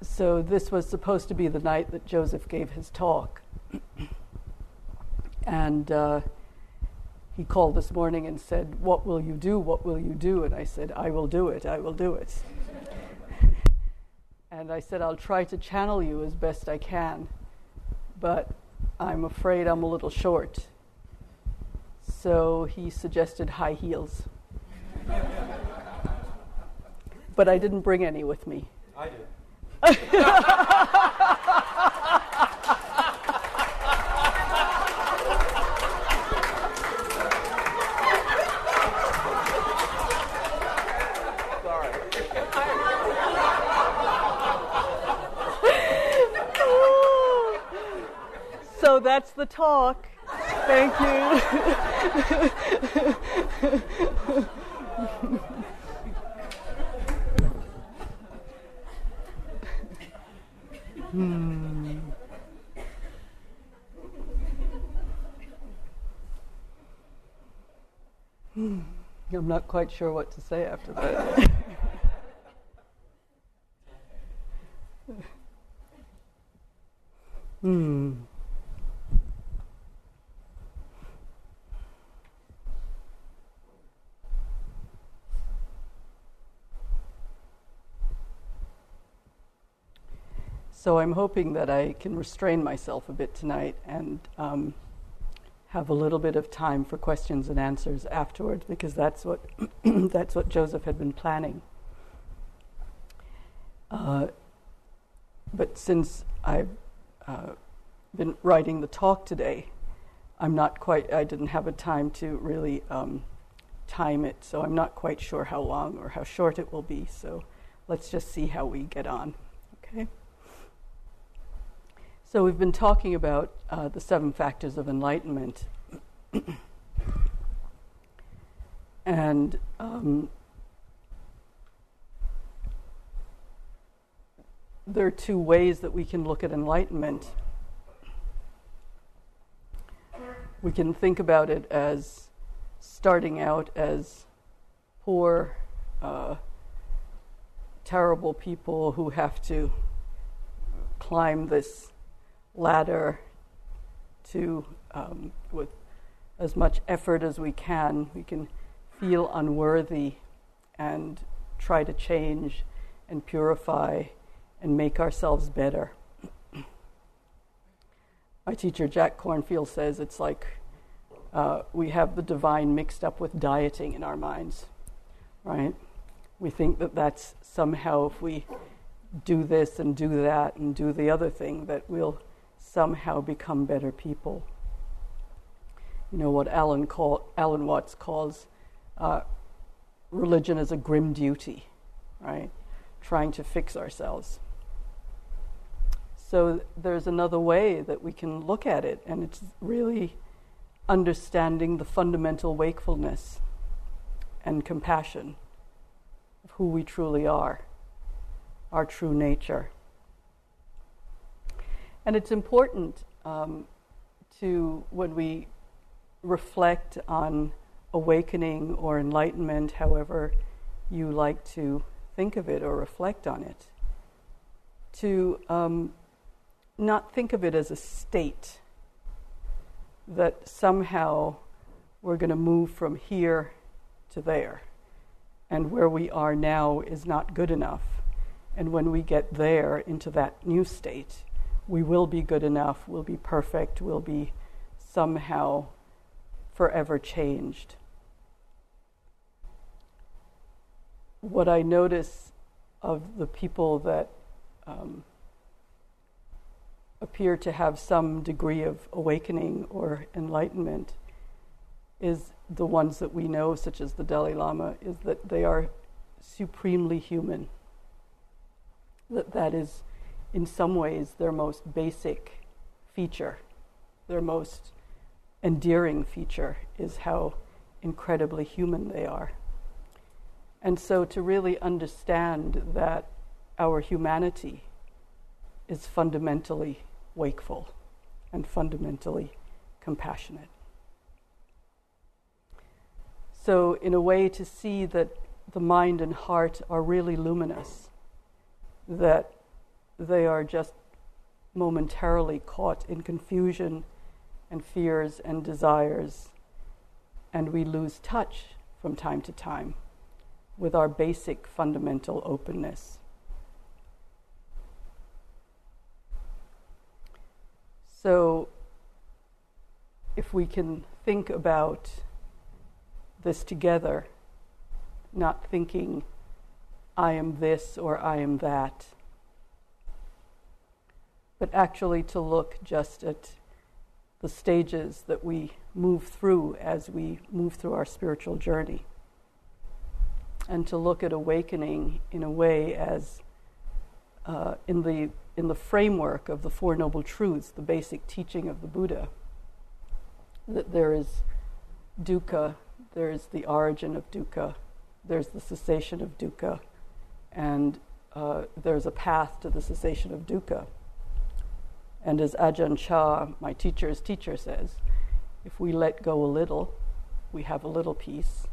so this was supposed to be the night that Joseph gave his talk. and uh, he called this morning and said, What will you do? What will you do? And I said, I will do it. I will do it. and I said, I'll try to channel you as best I can, but I'm afraid I'm a little short. So he suggested high heels. but I didn't bring any with me. I did. So that's the talk. Thank you. Hmm. I'm not quite sure what to say after that. hmm. So I'm hoping that I can restrain myself a bit tonight and um, have a little bit of time for questions and answers afterwards, because that's what that's what Joseph had been planning. Uh, but since I've uh, been writing the talk today, I'm not quite. I didn't have a time to really um, time it, so I'm not quite sure how long or how short it will be. So let's just see how we get on. Okay. So, we've been talking about uh, the seven factors of enlightenment. and um, there are two ways that we can look at enlightenment. We can think about it as starting out as poor, uh, terrible people who have to climb this ladder to, um, with as much effort as we can, we can feel unworthy and try to change and purify and make ourselves better. My teacher, Jack Kornfield, says it's like uh, we have the divine mixed up with dieting in our minds, right? We think that that's somehow if we do this and do that and do the other thing, that we'll somehow become better people. You know what Alan, call, Alan Watts calls uh, religion as a grim duty, right? Trying to fix ourselves. So there's another way that we can look at it, and it's really understanding the fundamental wakefulness and compassion of who we truly are, our true nature. And it's important um, to, when we reflect on awakening or enlightenment, however you like to think of it or reflect on it, to um, not think of it as a state that somehow we're going to move from here to there, and where we are now is not good enough. And when we get there into that new state, we will be good enough, we'll be perfect, we'll be somehow forever changed. What I notice of the people that um, appear to have some degree of awakening or enlightenment is the ones that we know, such as the Dalai Lama, is that they are supremely human. That that is in some ways, their most basic feature, their most endearing feature, is how incredibly human they are. And so, to really understand that our humanity is fundamentally wakeful and fundamentally compassionate. So, in a way, to see that the mind and heart are really luminous, that they are just momentarily caught in confusion and fears and desires, and we lose touch from time to time with our basic fundamental openness. So, if we can think about this together, not thinking, I am this or I am that, but actually to look just at the stages that we move through as we move through our spiritual journey. And to look at awakening in a way as uh, in, the, in the framework of the Four Noble Truths, the basic teaching of the Buddha, that there is dukkha, there is the origin of dukkha, there's the cessation of dukkha, and uh, there's a path to the cessation of dukkha. And as Ajahn Chah, my teacher's teacher, says, if we let go a little, we have a little peace.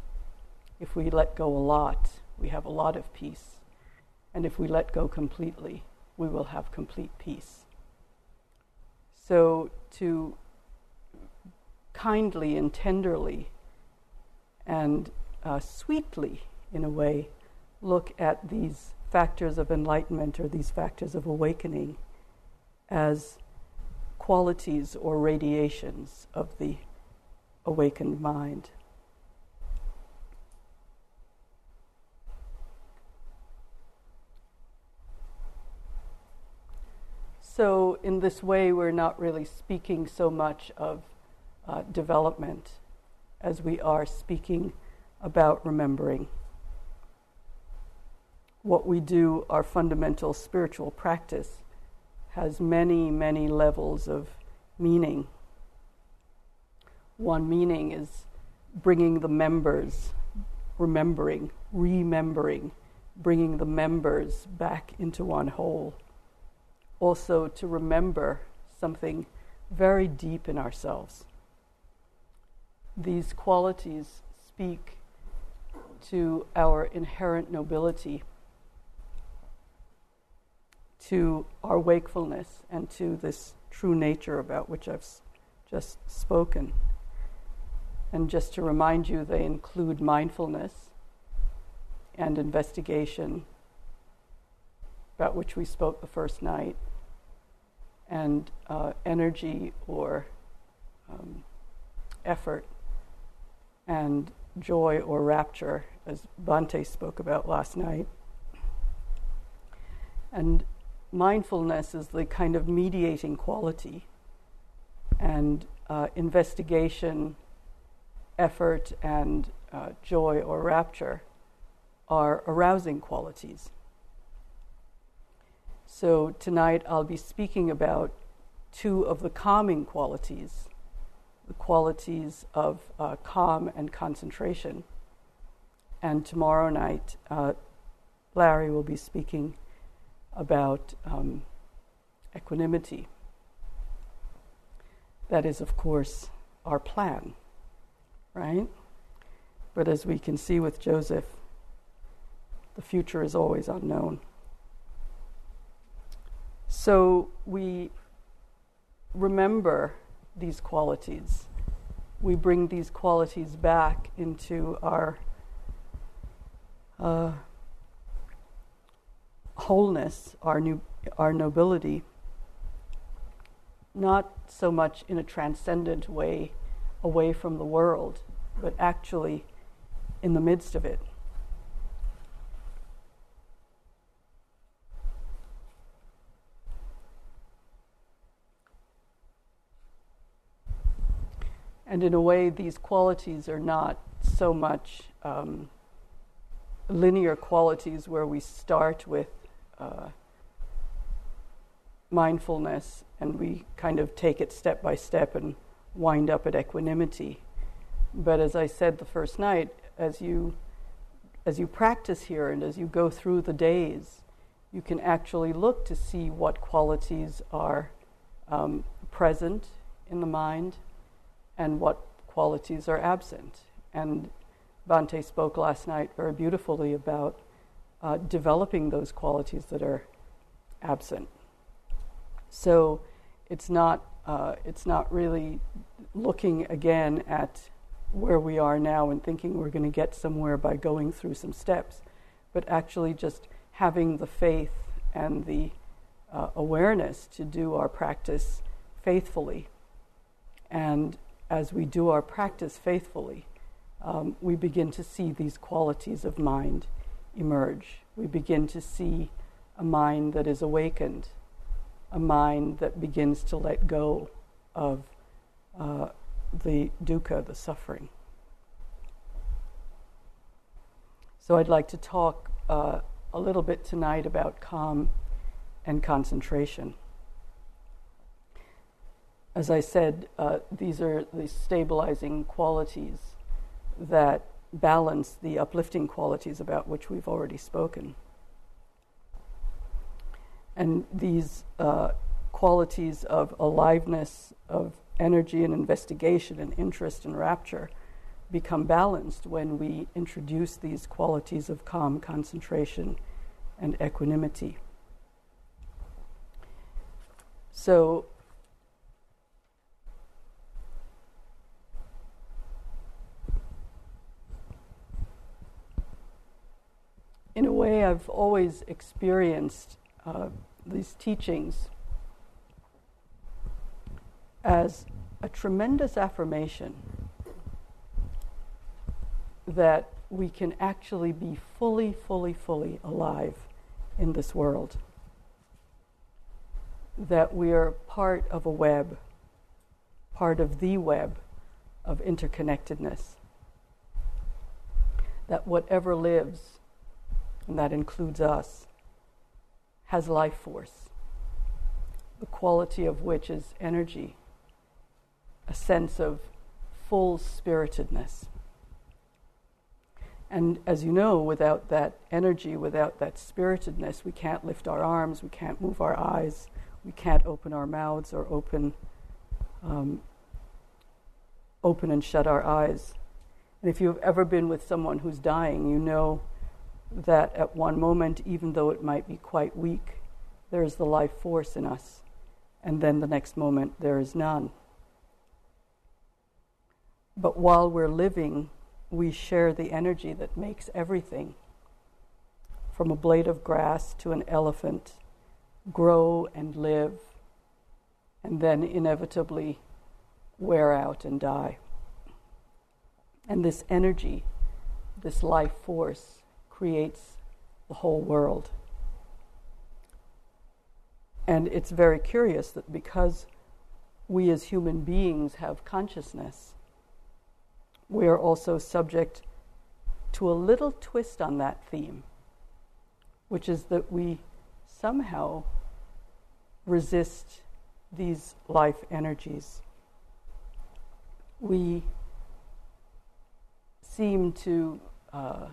If we let go a lot, we have a lot of peace. And if we let go completely, we will have complete peace. So, to kindly and tenderly and uh, sweetly, in a way, look at these factors of enlightenment or these factors of awakening as qualities or radiations of the awakened mind. So, in this way, we're not really speaking so much of uh, development as we are speaking about remembering. What we do, our fundamental spiritual practice, has many, many levels of meaning. One meaning is bringing the members, remembering, remembering, bringing the members back into one whole. Also, to remember something very deep in ourselves. These qualities speak to our inherent nobility to our wakefulness and to this true nature about which I've just spoken. And just to remind you, they include mindfulness and investigation, about which we spoke the first night, and uh, energy or um, effort, and joy or rapture, as Bhante spoke about last night. And mindfulness is the kind of mediating quality, and uh, investigation, effort, and uh, joy or rapture are arousing qualities. So tonight I'll be speaking about two of the calming qualities the qualities of uh, calm and concentration. And tomorrow night, uh, Larry will be speaking about um, equanimity. That is, of course, our plan, right? But as we can see with Joseph, the future is always unknown. So we remember these qualities. We bring these qualities back into our uh, wholeness, our, new, our nobility, not so much in a transcendent way away from the world, but actually in the midst of it. And in a way, these qualities are not so much um, linear qualities where we start with uh, mindfulness and we kind of take it step by step and wind up at equanimity. But as I said the first night, as you as you practice here and as you go through the days, you can actually look to see what qualities are um, present in the mind and what qualities are absent. And Bhante spoke last night very beautifully about uh, developing those qualities that are absent. So it's not, uh, it's not really looking again at where we are now and thinking we're going to get somewhere by going through some steps, but actually just having the faith and the uh, awareness to do our practice faithfully. And as we do our practice faithfully, um, we begin to see these qualities of mind emerge. We begin to see a mind that is awakened, a mind that begins to let go of uh, the dukkha, the suffering. So I'd like to talk uh, a little bit tonight about calm and concentration. As I said, uh, these are the stabilizing qualities that balance the uplifting qualities about which we've already spoken. And these uh, qualities of aliveness, of energy and investigation and interest and rapture become balanced when we introduce these qualities of calm, concentration, and equanimity. So, in a way, I've always experienced uh, these teachings as a tremendous affirmation that we can actually be fully, fully, fully alive in this world. That we are part of a web, part of the web of interconnectedness. That whatever lives, and that includes us, has life force, the quality of which is energy, a sense of full spiritedness. And as you know, without that energy, without that spiritedness, we can't lift our arms, we can't move our eyes, we can't open our mouths or open, um, open and shut our eyes. And if you've ever been with someone who's dying, you know that at one moment, even though it might be quite weak, there is the life force in us. And then the next moment, there is none. But while we're living, we share the energy that makes everything, from a blade of grass to an elephant, grow and live, and then inevitably wear out and die. And this energy, this life force, creates the whole world. And it's very curious that because we as human beings have consciousness, we are also subject to a little twist on that theme, which is that we somehow resist these life energies. We seem to uh,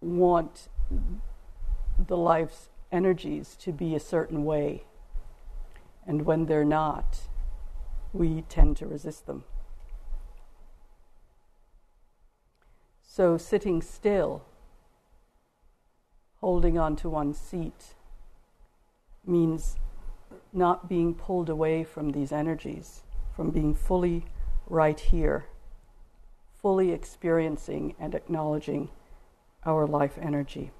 want the life's energies to be a certain way. And when they're not, we tend to resist them. So, sitting still, holding on to one's seat, means not being pulled away from these energies, from being fully right here, fully experiencing and acknowledging our life energy.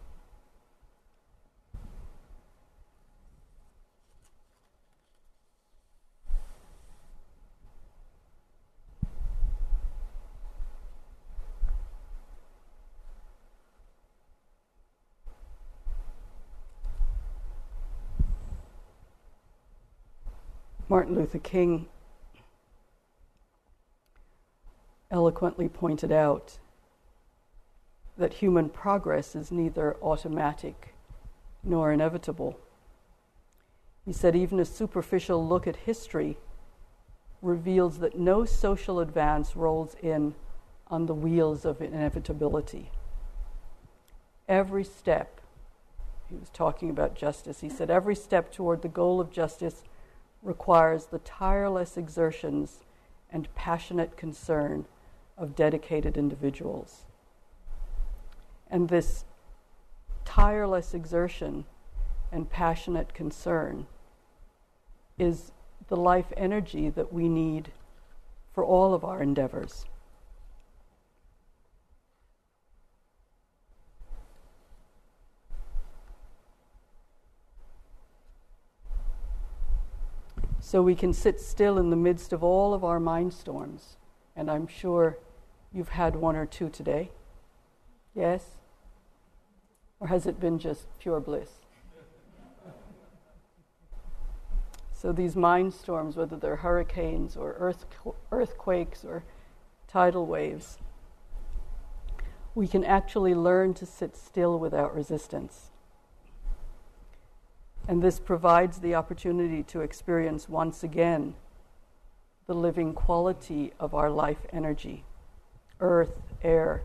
Martin Luther King eloquently pointed out that human progress is neither automatic nor inevitable. He said, even a superficial look at history reveals that no social advance rolls in on the wheels of inevitability. Every step, he was talking about justice, he said, every step toward the goal of justice requires the tireless exertions and passionate concern of dedicated individuals. And this tireless exertion and passionate concern is the life energy that we need for all of our endeavors. So we can sit still in the midst of all of our mind storms. And I'm sure you've had one or two today. Yes? Or has it been just pure bliss? So these mind storms, whether they're hurricanes or earth, earthquakes or tidal waves, we can actually learn to sit still without resistance. And this provides the opportunity to experience once again the living quality of our life energy earth, air,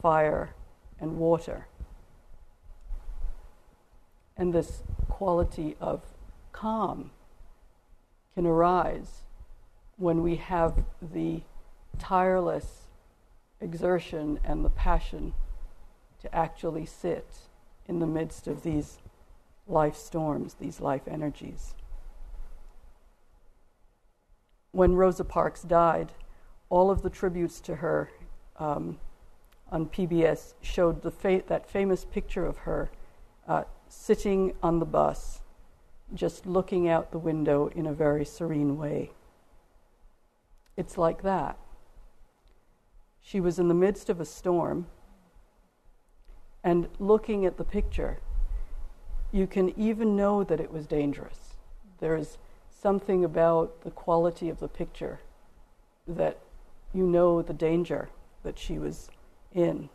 fire, and water. And this quality of calm can arise when we have the tireless exertion and the passion to actually sit in the midst of these life storms, these life energies. When Rosa Parks died, all of the tributes to her um, on PBS showed fa- that famous picture of her uh, sitting on the bus, just looking out the window in a very serene way. It's like that. She was in the midst of a storm, and looking at the picture, you can even know that it was dangerous. There is something about the quality of the picture that you know the danger that she was in.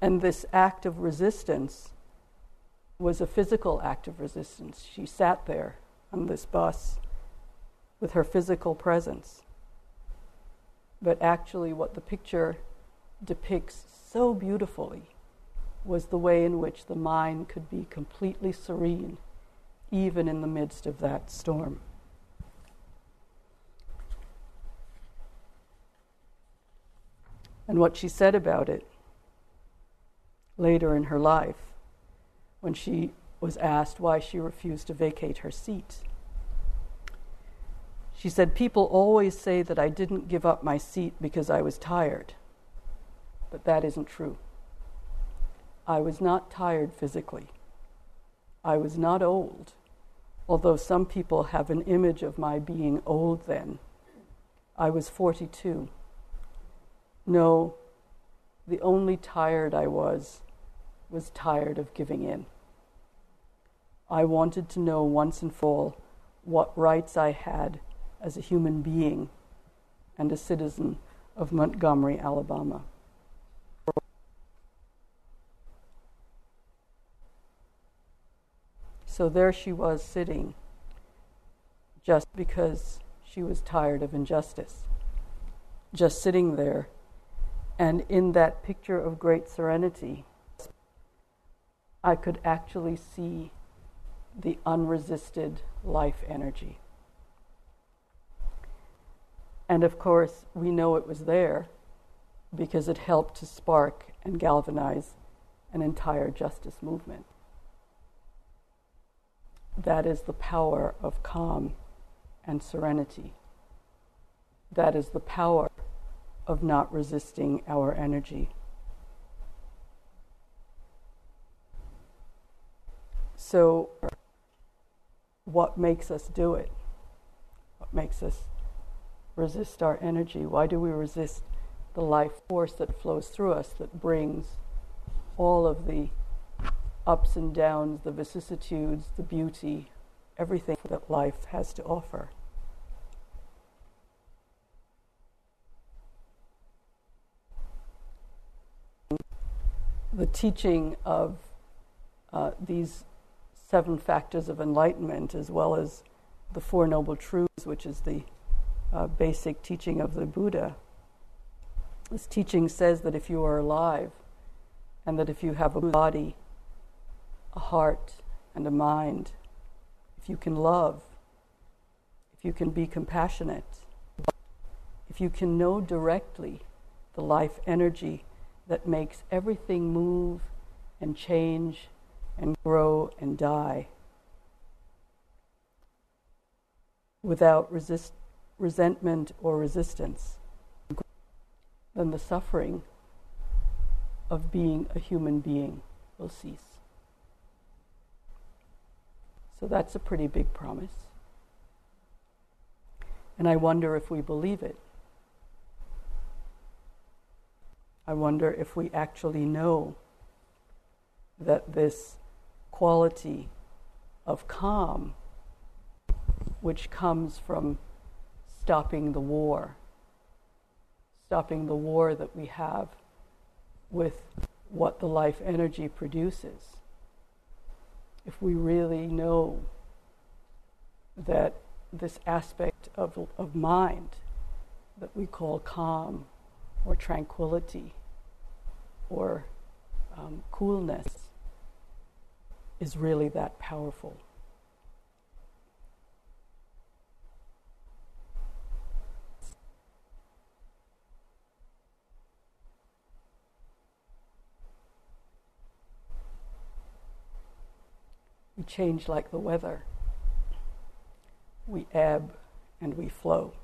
And this act of resistance was a physical act of resistance. She sat there on this bus with her physical presence. But actually, what the picture depicts so beautifully was the way in which the mind could be completely serene, even in the midst of that storm. And what she said about it later in her life, when she was asked why she refused to vacate her seat. She said, People always say that I didn't give up my seat because I was tired, but that isn't true. I was not tired physically. I was not old, although some people have an image of my being old then. I was 42. No, the only tired I was was tired of giving in. I wanted to know once and for all what rights I had as a human being and a citizen of Montgomery, Alabama. So there she was sitting just because she was tired of injustice. Just sitting there. And in that picture of great serenity, I could actually see the unresisted life energy. And of course, we know it was there because it helped to spark and galvanize an entire justice movement. That is the power of calm and serenity. That is the power of not resisting our energy. So, what makes us do it? What makes us resist our energy? Why do we resist the life force that flows through us that brings all of the ups and downs, the vicissitudes, the beauty, everything that life has to offer. The teaching of uh, these seven factors of enlightenment, as well as the Four Noble Truths, which is the uh, basic teaching of the Buddha. This teaching says that if you are alive and that if you have a body, a heart and a mind, if you can love, if you can be compassionate, if you can know directly the life energy that makes everything move and change and grow and die without resist, resentment or resistance, then the suffering of being a human being will cease. So that's a pretty big promise. And I wonder if we believe it. I wonder if we actually know that this quality of calm, which comes from stopping the war, stopping the war that we have with what the life energy produces, if we really know that this aspect of, of mind that we call calm or tranquility or um, coolness is really that powerful. We change like the weather. We ebb and we flow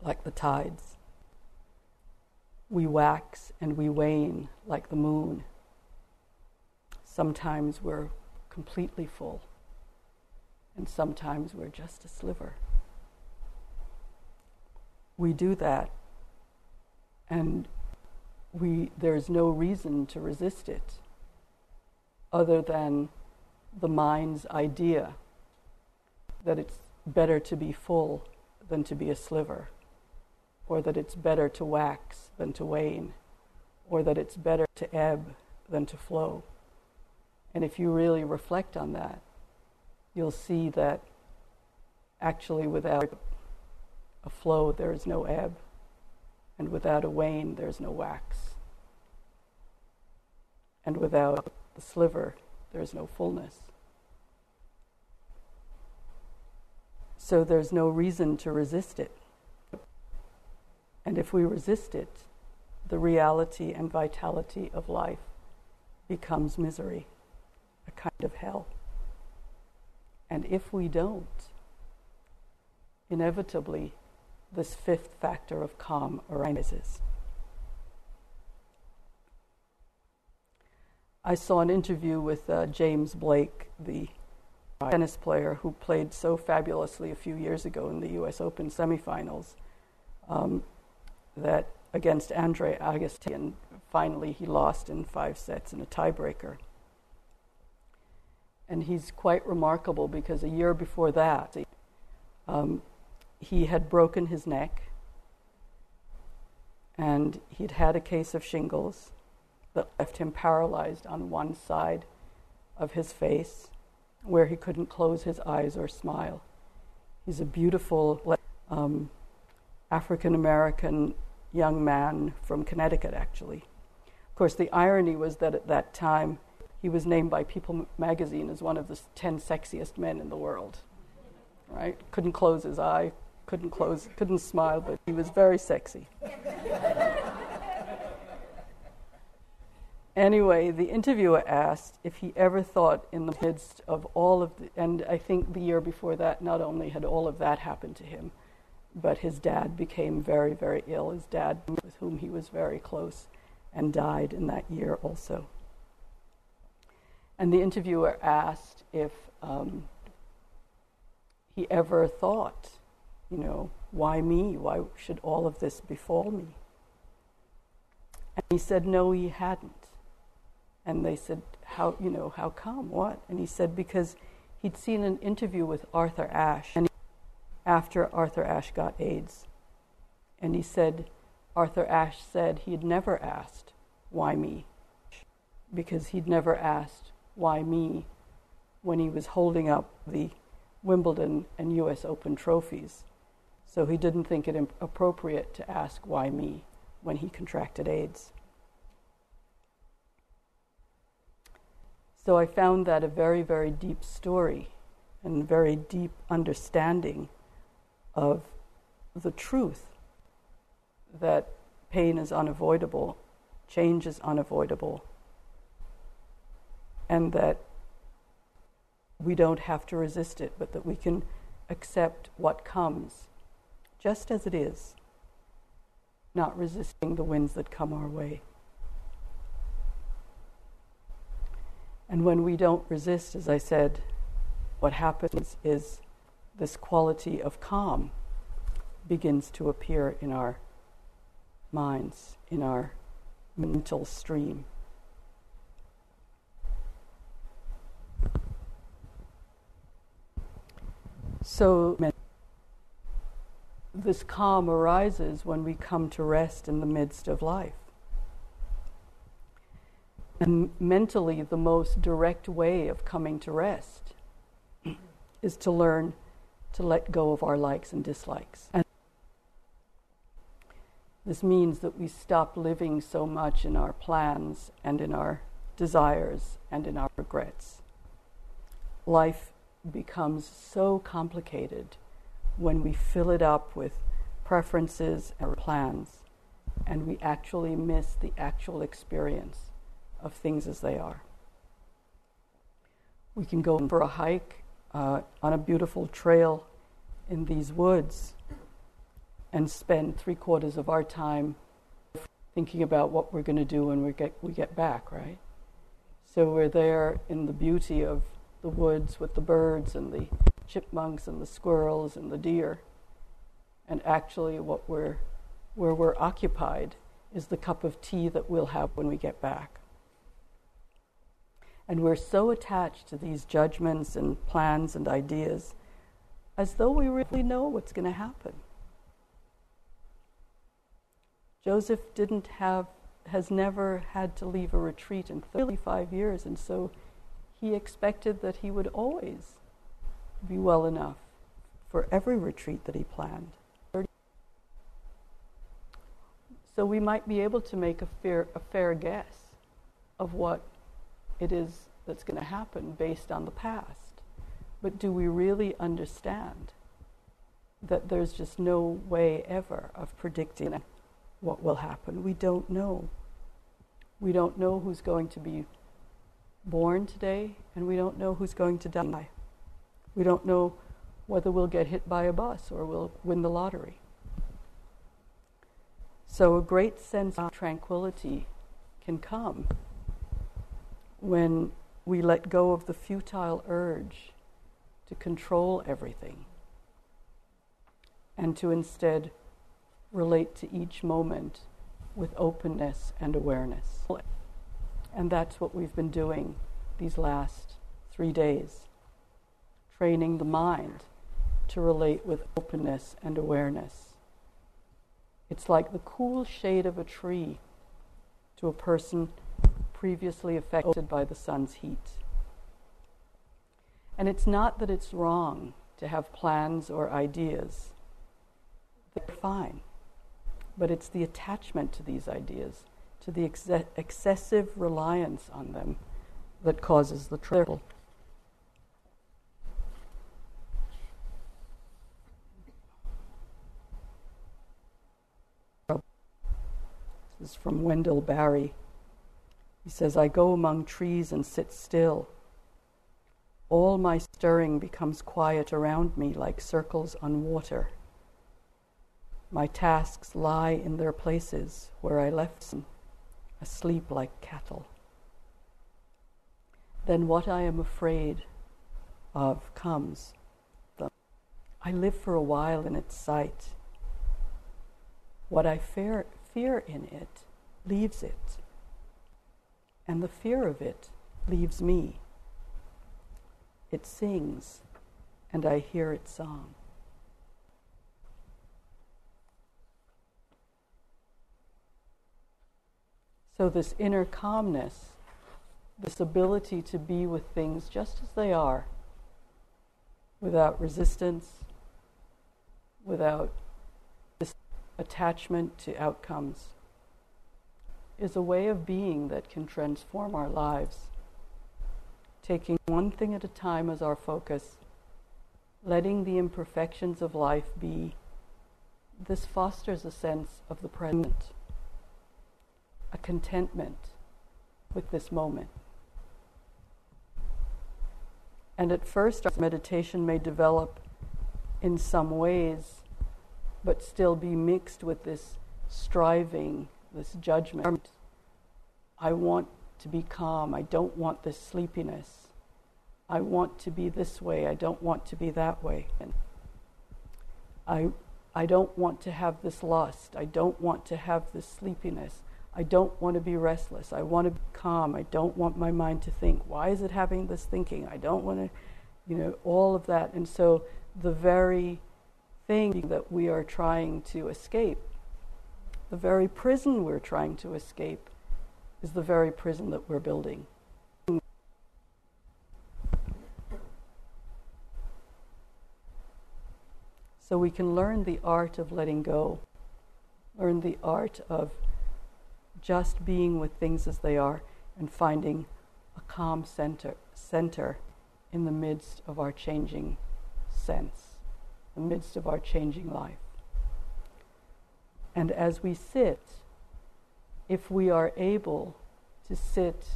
like the tides. We wax and we wane like the moon. Sometimes we're completely full, and sometimes we're just a sliver. We do that, and we, there's no reason to resist it other than the mind's idea that it's better to be full than to be a sliver, or that it's better to wax than to wane, or that it's better to ebb than to flow. And if you really reflect on that, you'll see that actually without a flow, there is no ebb, and without a wane, there's no wax. And without the sliver, there's no fullness. So there's no reason to resist it. And if we resist it, the reality and vitality of life becomes misery a kind of hell. And if we don't, inevitably this fifth factor of calm arises. I saw an interview with uh, James Blake, the tennis player who played so fabulously a few years ago in the U.S. Open semifinals, um, that against Andre Agassi, and finally he lost in five sets in a tiebreaker. And he's quite remarkable because a year before that, um, he had broken his neck and he'd had a case of shingles that left him paralyzed on one side of his face where he couldn't close his eyes or smile. He's a beautiful um, African American young man from Connecticut, actually. Of course, the irony was that at that time, he was named by People magazine as one of the 10 sexiest men in the world. Right? Couldn't close his eye, couldn't close, couldn't smile, but he was very sexy. anyway, the interviewer asked if he ever thought in the midst of all of the, and I think the year before that, not only had all of that happened to him, but his dad became very, very ill. His dad, with whom he was very close, and died in that year also. And the interviewer asked if um, he ever thought, you know, why me? Why should all of this befall me? And he said, no, he hadn't. And they said, how, you know, how come? What? And he said, because he'd seen an interview with Arthur Ashe and after Arthur Ashe got AIDS. And he said, Arthur Ashe said he had never asked, why me? Because he'd never asked why me when he was holding up the Wimbledon and US Open trophies. So he didn't think it appropriate to ask why me when he contracted AIDS. So I found that a very, very deep story and very deep understanding of the truth that pain is unavoidable, change is unavoidable, and that we don't have to resist it, but that we can accept what comes just as it is, not resisting the winds that come our way. And when we don't resist, as I said, what happens is this quality of calm begins to appear in our minds, in our mental stream. So, this calm arises when we come to rest in the midst of life. And mentally, the most direct way of coming to rest is to learn to let go of our likes and dislikes. And this means that we stop living so much in our plans and in our desires and in our regrets. Life becomes so complicated when we fill it up with preferences and plans and we actually miss the actual experience of things as they are. We can go for a hike uh, on a beautiful trail in these woods and spend three quarters of our time thinking about what we're going to do when we get, we get back, right? So we're there in the beauty of the woods with the birds and the chipmunks and the squirrels and the deer. And actually, what we're, where we're occupied is the cup of tea that we'll have when we get back. And we're so attached to these judgments and plans and ideas as though we really know what's going to happen. Joseph didn't have, has never had to leave a retreat in 35 years, and so he expected that he would always be well enough for every retreat that he planned. So we might be able to make a fair, a fair guess of what it is that's going to happen based on the past. But do we really understand that there's just no way ever of predicting what will happen? We don't know. We don't know who's going to be born today, and we don't know who's going to die. We don't know whether we'll get hit by a bus or we'll win the lottery. So, a great sense of tranquility can come when we let go of the futile urge to control everything and to instead relate to each moment with openness and awareness. And that's what we've been doing these last three days training the mind to relate with openness and awareness. It's like the cool shade of a tree to a person previously affected by the sun's heat. And it's not that it's wrong to have plans or ideas, they're fine. But it's the attachment to these ideas, to the ex- excessive reliance on them, that causes the trouble. This is from Wendell Berry. He says, I go among trees and sit still. All my stirring becomes quiet around me like circles on water. My tasks lie in their places where I left them, asleep like cattle. Then what I am afraid of comes. I live for a while in its sight. What I fear, fear in it leaves it and the fear of it leaves me. It sings, and I hear its song. So, this inner calmness, this ability to be with things just as they are, without resistance, without this attachment to outcomes, is a way of being that can transform our lives. Taking one thing at a time as our focus, letting the imperfections of life be, this fosters a sense of the present, a contentment with this moment. And at first, our meditation may develop in some ways, but still be mixed with this striving, this judgment. I want to be calm. I don't want this sleepiness. I want to be this way. I don't want to be that way. And I, I don't want to have this lust. I don't want to have this sleepiness. I don't want to be restless. I want to be calm. I don't want my mind to think. Why is it having this thinking? I don't want to, you know, all of that. And so the very thing that we are trying to escape, the very prison we're trying to escape, is the very prison that we're building. So we can learn the art of letting go, learn the art of just being with things as they are and finding a calm center, center in the midst of our changing sense, the midst of our changing life. And as we sit, if we are able to sit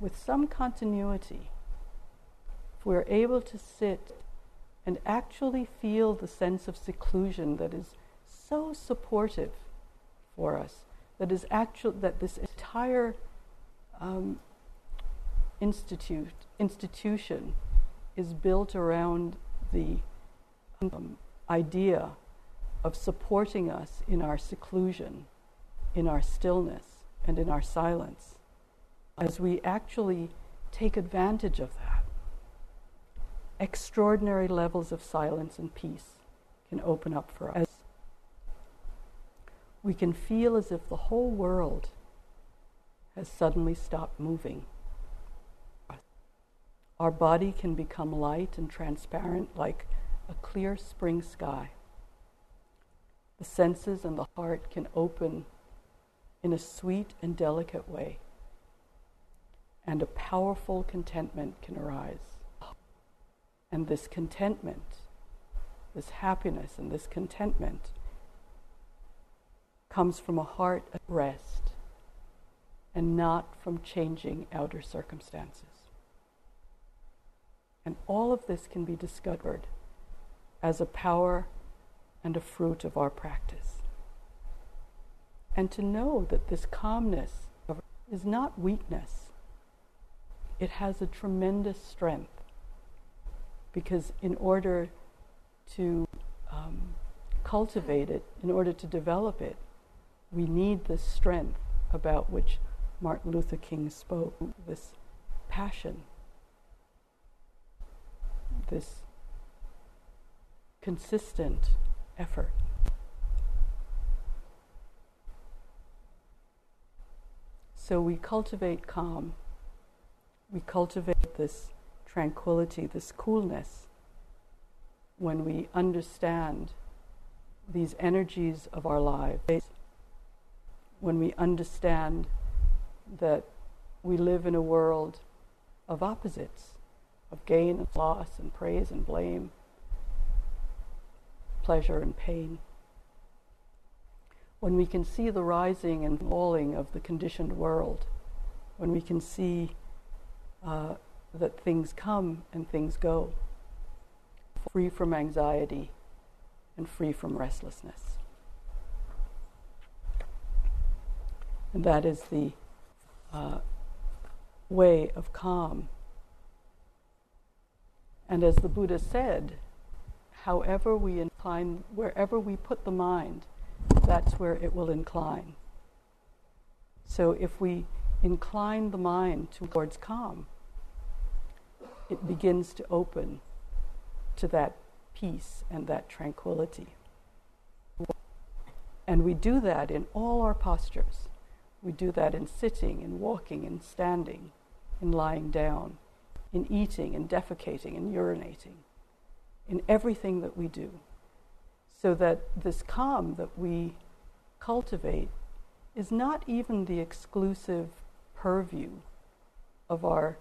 with some continuity, if we're able to sit and actually feel the sense of seclusion that is so supportive for us, that is actual that this entire um, institute institution is built around the um, idea of supporting us in our seclusion, in our stillness, and in our silence. As we actually take advantage of that, extraordinary levels of silence and peace can open up for us we can feel as if the whole world has suddenly stopped moving. Our body can become light and transparent like a clear spring sky. The senses and the heart can open in a sweet and delicate way, and a powerful contentment can arise. And this contentment, this happiness and this contentment, comes from a heart at rest and not from changing outer circumstances. And all of this can be discovered as a power and a fruit of our practice. And to know that this calmness is not weakness, it has a tremendous strength. Because in order to um, cultivate it, in order to develop it, we need this strength about which Martin Luther King spoke, this passion, this consistent effort. So we cultivate calm, we cultivate this tranquility, this coolness, when we understand these energies of our lives when we understand that we live in a world of opposites, of gain and loss, and praise and blame, pleasure and pain. When we can see the rising and falling of the conditioned world, when we can see uh, that things come and things go, free from anxiety and free from restlessness. And that is the uh, way of calm. And as the Buddha said, however we incline, wherever we put the mind, that's where it will incline. So if we incline the mind towards calm, it begins to open to that peace and that tranquility. And we do that in all our postures. We do that in sitting, in walking, in standing, in lying down, in eating, in defecating, in urinating, in everything that we do. So that this calm that we cultivate is not even the exclusive purview of our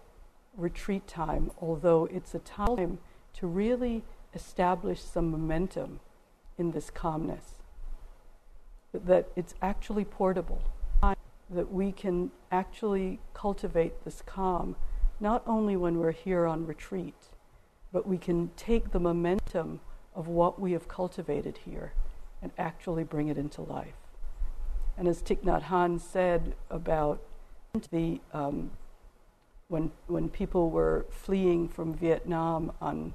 retreat time, although it's a time to really establish some momentum in this calmness. That it's actually portable that we can actually cultivate this calm not only when we're here on retreat, but we can take the momentum of what we have cultivated here and actually bring it into life. And as Thich Nhat Hanh said about the um, when when people were fleeing from Vietnam on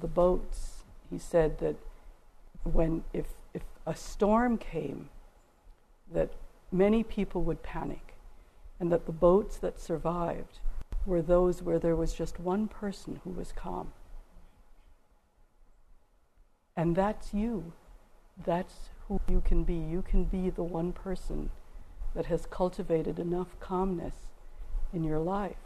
the boats, he said that when if if a storm came, that many people would panic, and that the boats that survived were those where there was just one person who was calm. And that's you. That's who you can be. You can be the one person that has cultivated enough calmness in your life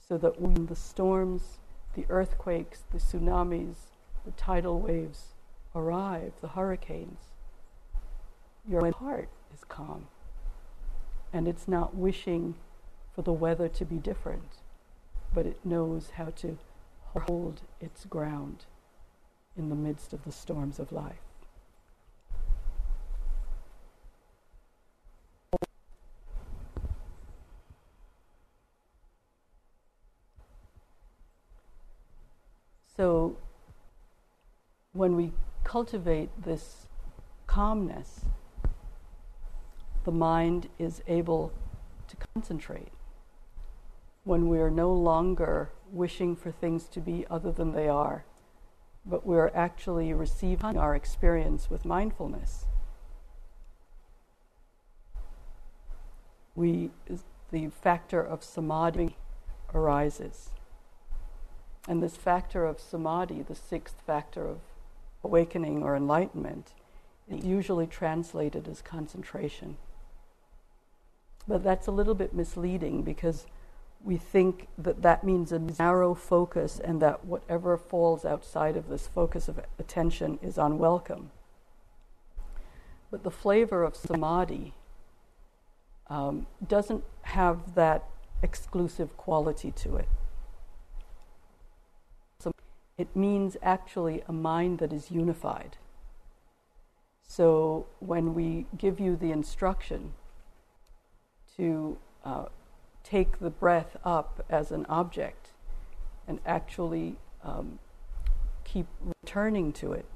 so that when the storms, the earthquakes, the tsunamis, the tidal waves arrive, the hurricanes, your heart is calm. And it's not wishing for the weather to be different, but it knows how to hold its ground in the midst of the storms of life. So, when we cultivate this calmness, the mind is able to concentrate. When we are no longer wishing for things to be other than they are, but we're actually receiving our experience with mindfulness. We, the factor of samadhi arises. And this factor of samadhi, the sixth factor of awakening or enlightenment, is usually translated as concentration. But that's a little bit misleading because we think that that means a narrow focus and that whatever falls outside of this focus of attention is unwelcome. But the flavor of samadhi um, doesn't have that exclusive quality to it. So it means actually a mind that is unified. So when we give you the instruction to uh, take the breath up as an object and actually um, keep returning to it,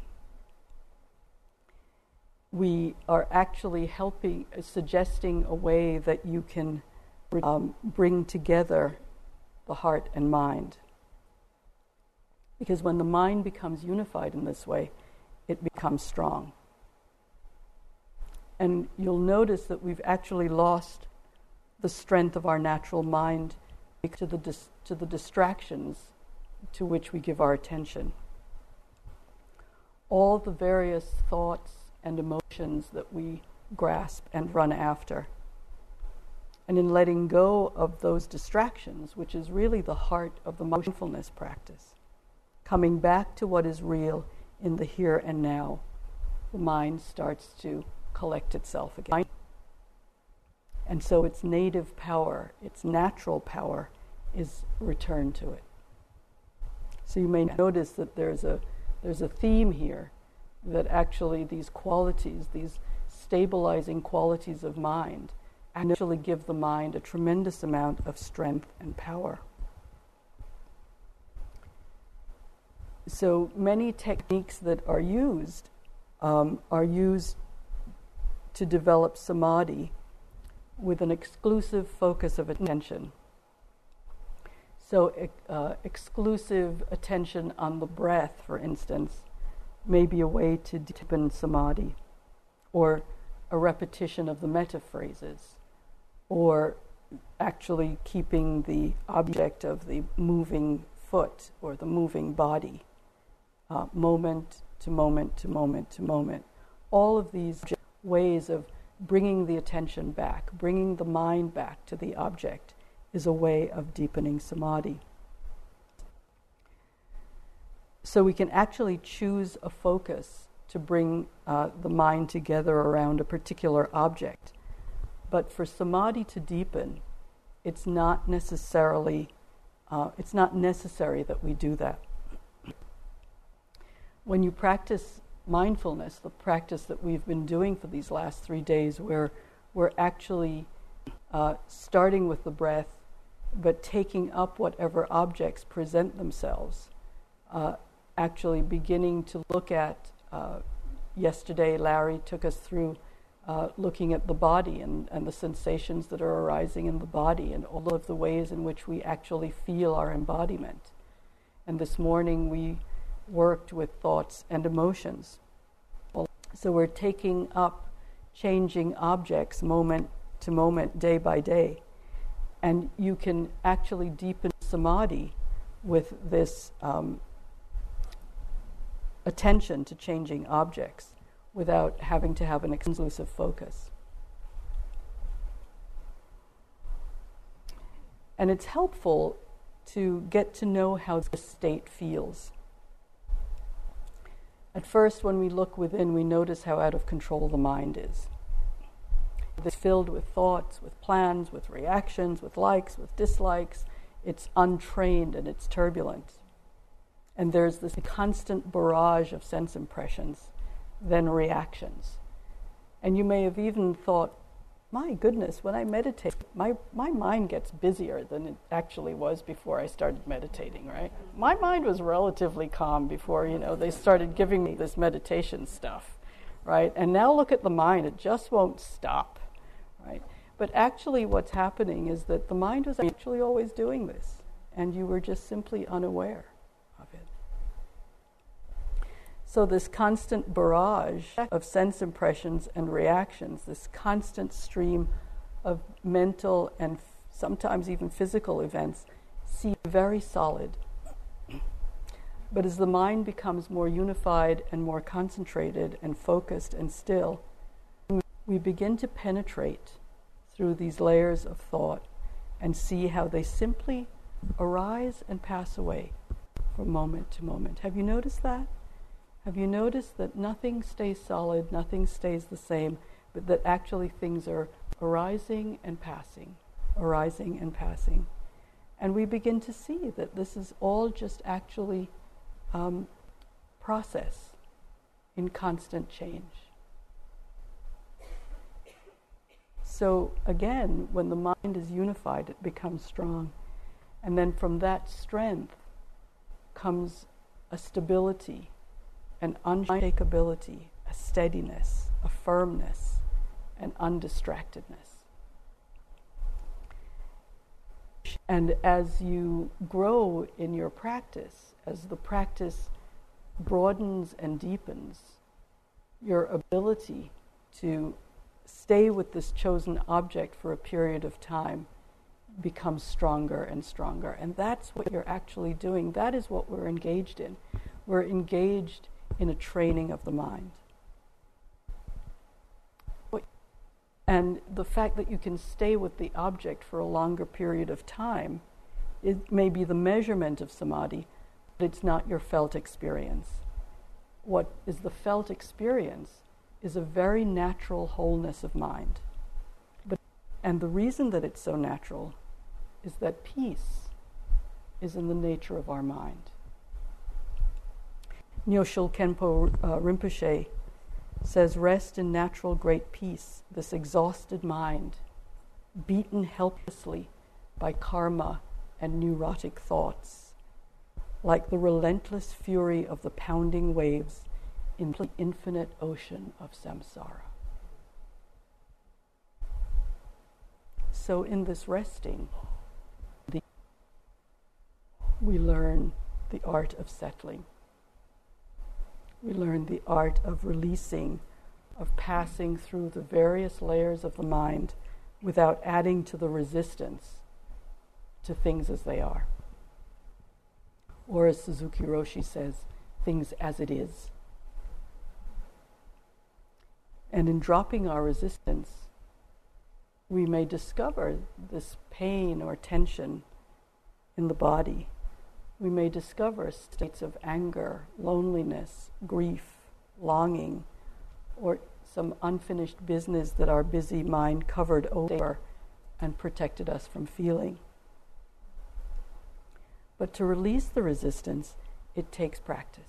we are actually helping, uh, suggesting a way that you can um, bring together the heart and mind. Because when the mind becomes unified in this way, it becomes strong. And you'll notice that we've actually lost the strength of our natural mind to the, dis- to the distractions to which we give our attention. All the various thoughts and emotions that we grasp and run after. And in letting go of those distractions, which is really the heart of the mindfulness practice, coming back to what is real in the here and now, the mind starts to collect itself again. And so its native power, its natural power, is returned to it. So you may notice that there's a, there's a theme here that actually these qualities, these stabilizing qualities of mind, actually give the mind a tremendous amount of strength and power. So many techniques that are used um, are used to develop samadhi with an exclusive focus of attention. So, uh, exclusive attention on the breath, for instance, may be a way to deepen samadhi, or a repetition of the metta phrases, or actually keeping the object of the moving foot or the moving body, uh, moment to moment to moment to moment. All of these ways of bringing the attention back, bringing the mind back to the object, is a way of deepening samadhi. So we can actually choose a focus to bring uh, the mind together around a particular object. But for samadhi to deepen, it's not necessarily uh, it's not necessary that we do that. When you practice mindfulness, the practice that we've been doing for these last three days, where we're actually uh, starting with the breath, but taking up whatever objects present themselves uh, actually beginning to look at. Uh, yesterday, Larry took us through uh, looking at the body and, and the sensations that are arising in the body and all of the ways in which we actually feel our embodiment. And this morning we worked with thoughts and emotions. So we're taking up changing objects moment to moment, day by day. And you can actually deepen samadhi with this um, attention to changing objects without having to have an exclusive focus. And it's helpful to get to know how the state feels. At first, when we look within, we notice how out of control the mind is. It's filled with thoughts, with plans, with reactions, with likes, with dislikes. It's untrained and it's turbulent. And there's this constant barrage of sense impressions then reactions. And you may have even thought, my goodness, when I meditate, my, my mind gets busier than it actually was before I started meditating, right? My mind was relatively calm before, you know, they started giving me this meditation stuff, right? And now look at the mind, it just won't stop, right? But actually, what's happening is that the mind was actually always doing this, and you were just simply unaware. So, this constant barrage of sense impressions and reactions, this constant stream of mental and sometimes even physical events, seem very solid. But as the mind becomes more unified and more concentrated and focused and still, we begin to penetrate through these layers of thought and see how they simply arise and pass away from moment to moment. Have you noticed that? Have you noticed that nothing stays solid, nothing stays the same, but that actually things are arising and passing, arising and passing? And we begin to see that this is all just actually um, process in constant change. So again, when the mind is unified, it becomes strong. And then from that strength comes a stability an unshakability, a steadiness, a firmness, an undistractedness. And as you grow in your practice, as the practice broadens and deepens, your ability to stay with this chosen object for a period of time becomes stronger and stronger. And that's what you're actually doing. That is what we're engaged in. We're engaged in a training of the mind. And the fact that you can stay with the object for a longer period of time it may be the measurement of samadhi, but it's not your felt experience. What is the felt experience is a very natural wholeness of mind. But, and the reason that it's so natural is that peace is in the nature of our mind. Nyoshul Khenpo uh, Rinpoche says, Rest in natural great peace, this exhausted mind, beaten helplessly by karma and neurotic thoughts, like the relentless fury of the pounding waves in the infinite ocean of samsara. So, in this resting, the, we learn the art of settling we learn the art of releasing, of passing through the various layers of the mind without adding to the resistance to things as they are. Or, as Suzuki Roshi says, things as it is. And in dropping our resistance, we may discover this pain or tension in the body we may discover states of anger, loneliness, grief, longing, or some unfinished business that our busy mind covered over and protected us from feeling. But to release the resistance, it takes practice.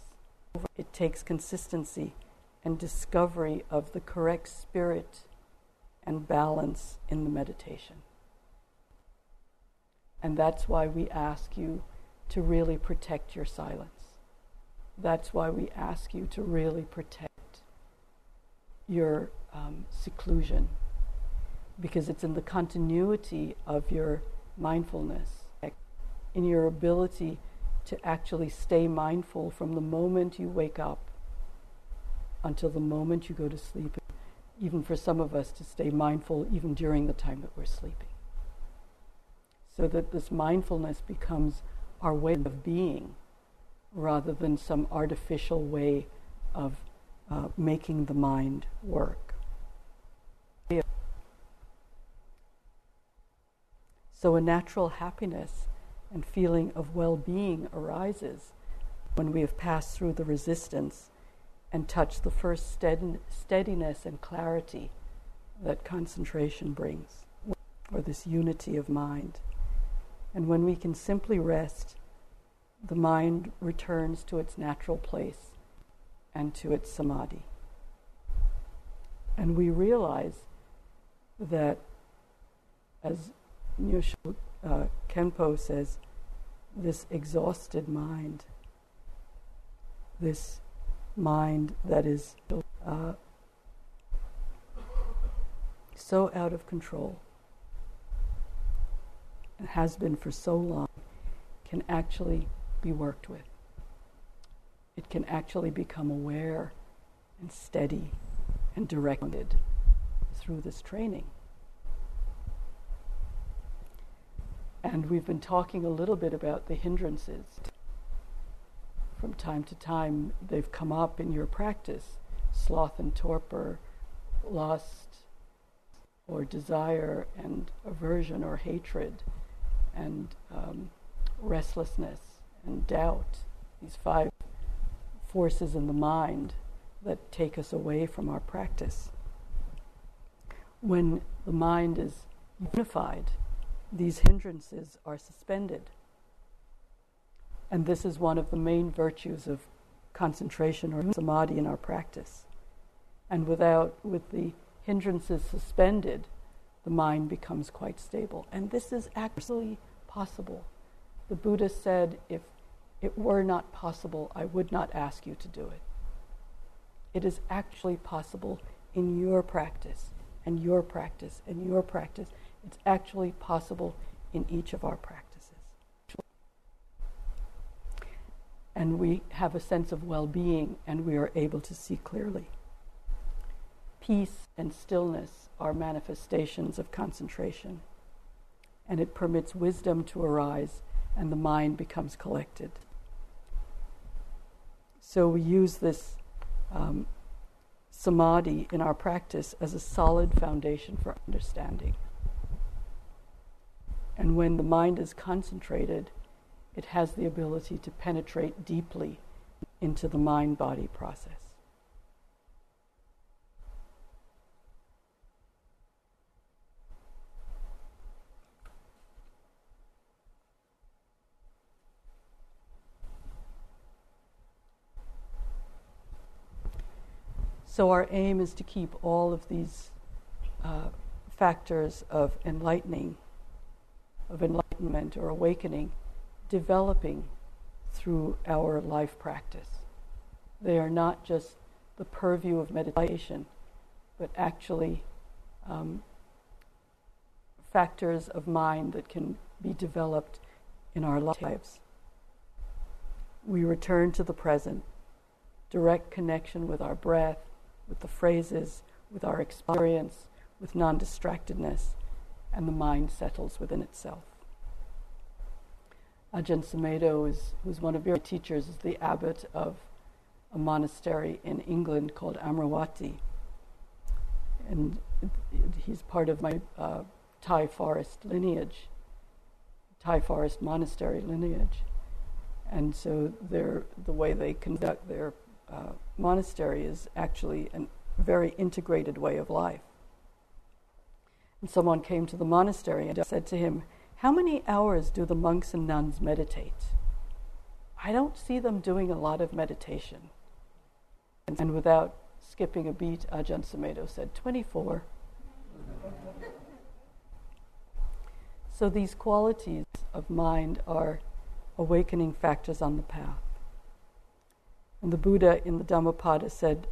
It takes consistency and discovery of the correct spirit and balance in the meditation. And that's why we ask you to really protect your silence. that's why we ask you to really protect your um, seclusion, because it's in the continuity of your mindfulness, in your ability to actually stay mindful from the moment you wake up until the moment you go to sleep. Even for some of us to stay mindful even during the time that we're sleeping. So that this mindfulness becomes our way of being rather than some artificial way of uh, making the mind work. So, a natural happiness and feeling of well being arises when we have passed through the resistance and touched the first stead- steadiness and clarity that concentration brings, or this unity of mind. And when we can simply rest, the mind returns to its natural place and to its samadhi. And we realize that, as Nyoshul uh, Khenpo says, this exhausted mind, this mind that is uh, so out of control has been for so long, can actually be worked with. It can actually become aware and steady and directed through this training. And we've been talking a little bit about the hindrances. From time to time, they've come up in your practice sloth and torpor, lust or desire and aversion or hatred, and um, restlessness and doubt. These five forces in the mind that take us away from our practice. When the mind is unified, these hindrances are suspended. And this is one of the main virtues of concentration or samadhi in our practice. And without, with the hindrances suspended, the mind becomes quite stable. And this is actually possible. The Buddha said, if it were not possible, I would not ask you to do it. It is actually possible in your practice, and your practice, and your practice. It's actually possible in each of our practices. And we have a sense of well being and we are able to see clearly. Peace and stillness are manifestations of concentration, and it permits wisdom to arise and the mind becomes collected. So we use this um, samadhi in our practice as a solid foundation for understanding. And when the mind is concentrated, it has the ability to penetrate deeply into the mind body process. So, our aim is to keep all of these uh, factors of enlightening of enlightenment or awakening developing through our life practice. They are not just the purview of meditation, but actually um, factors of mind that can be developed in our lives. We return to the present, direct connection with our breath, with the phrases, with our experience, with non distractedness and the mind settles within itself. Ajahn Sumedho, is, who's one of your teachers, is the abbot of a monastery in England called Amaravati. And he's part of my uh, Thai forest lineage, Thai forest monastery lineage. And so the way they conduct their uh, monastery is actually a very integrated way of life. And someone came to the monastery and said to him, How many hours do the monks and nuns meditate? I don't see them doing a lot of meditation. And without skipping a beat, Ajahn Sumedho said, 24. so these qualities of mind are awakening factors on the path. And the Buddha in the Dhammapada said,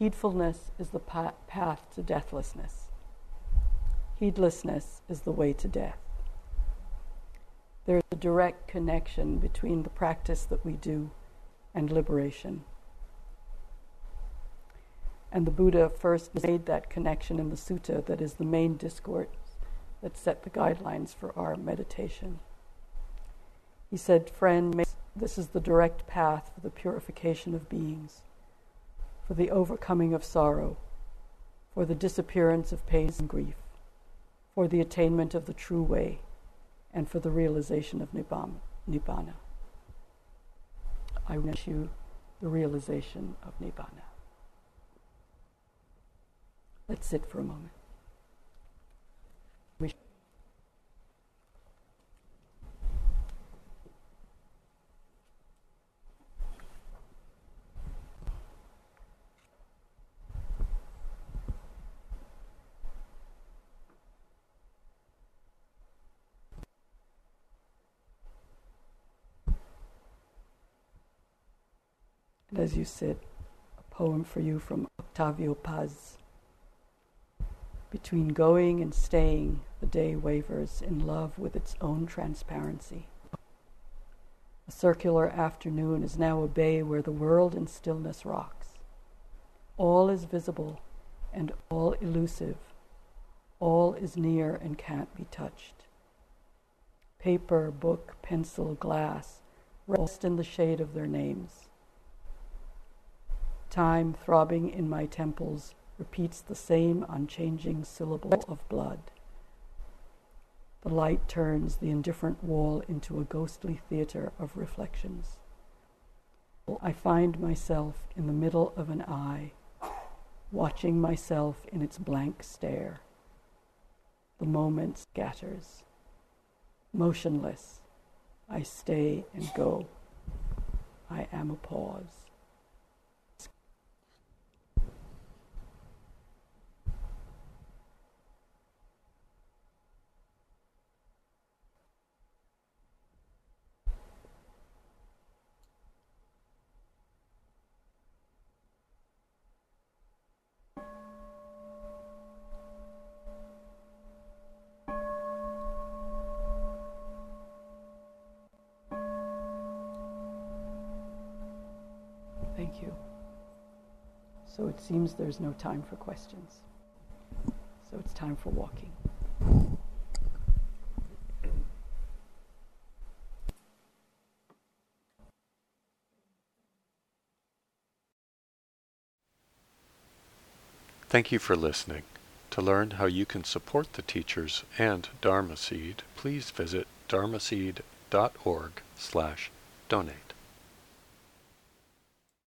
Heedfulness is the path to deathlessness. Heedlessness is the way to death. There is a direct connection between the practice that we do and liberation. And the Buddha first made that connection in the sutta that is the main discourse that set the guidelines for our meditation. He said, Friend, this is the direct path for the purification of beings, for the overcoming of sorrow, for the disappearance of pain and grief, for the attainment of the true way, and for the realization of Nibbana. I wish you the realization of Nibbana. Let's sit for a moment. And as you sit, a poem for you from Octavio Paz. Between going and staying, the day wavers in love with its own transparency. A circular afternoon is now a bay where the world in stillness rocks. All is visible and all elusive. All is near and can't be touched. Paper, book, pencil, glass rest in the shade of their names. Time throbbing in my temples repeats the same unchanging syllable of blood. The light turns the indifferent wall into a ghostly theater of reflections. I find myself in the middle of an eye, watching myself in its blank stare. The moment scatters. Motionless, I stay and go. I am a pause. Thank you. So it seems there's no time for questions. So it's time for walking. Thank you for listening. To learn how you can support the teachers and Dharma Seed, please visit dharmaseed.org slash donate.